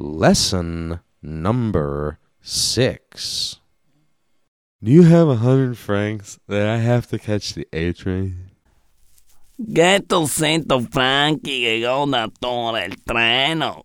Lesson number six. Do you have a hundred francs that I have to catch the A train? Get to Santo Frankie que yo no tomo el treno.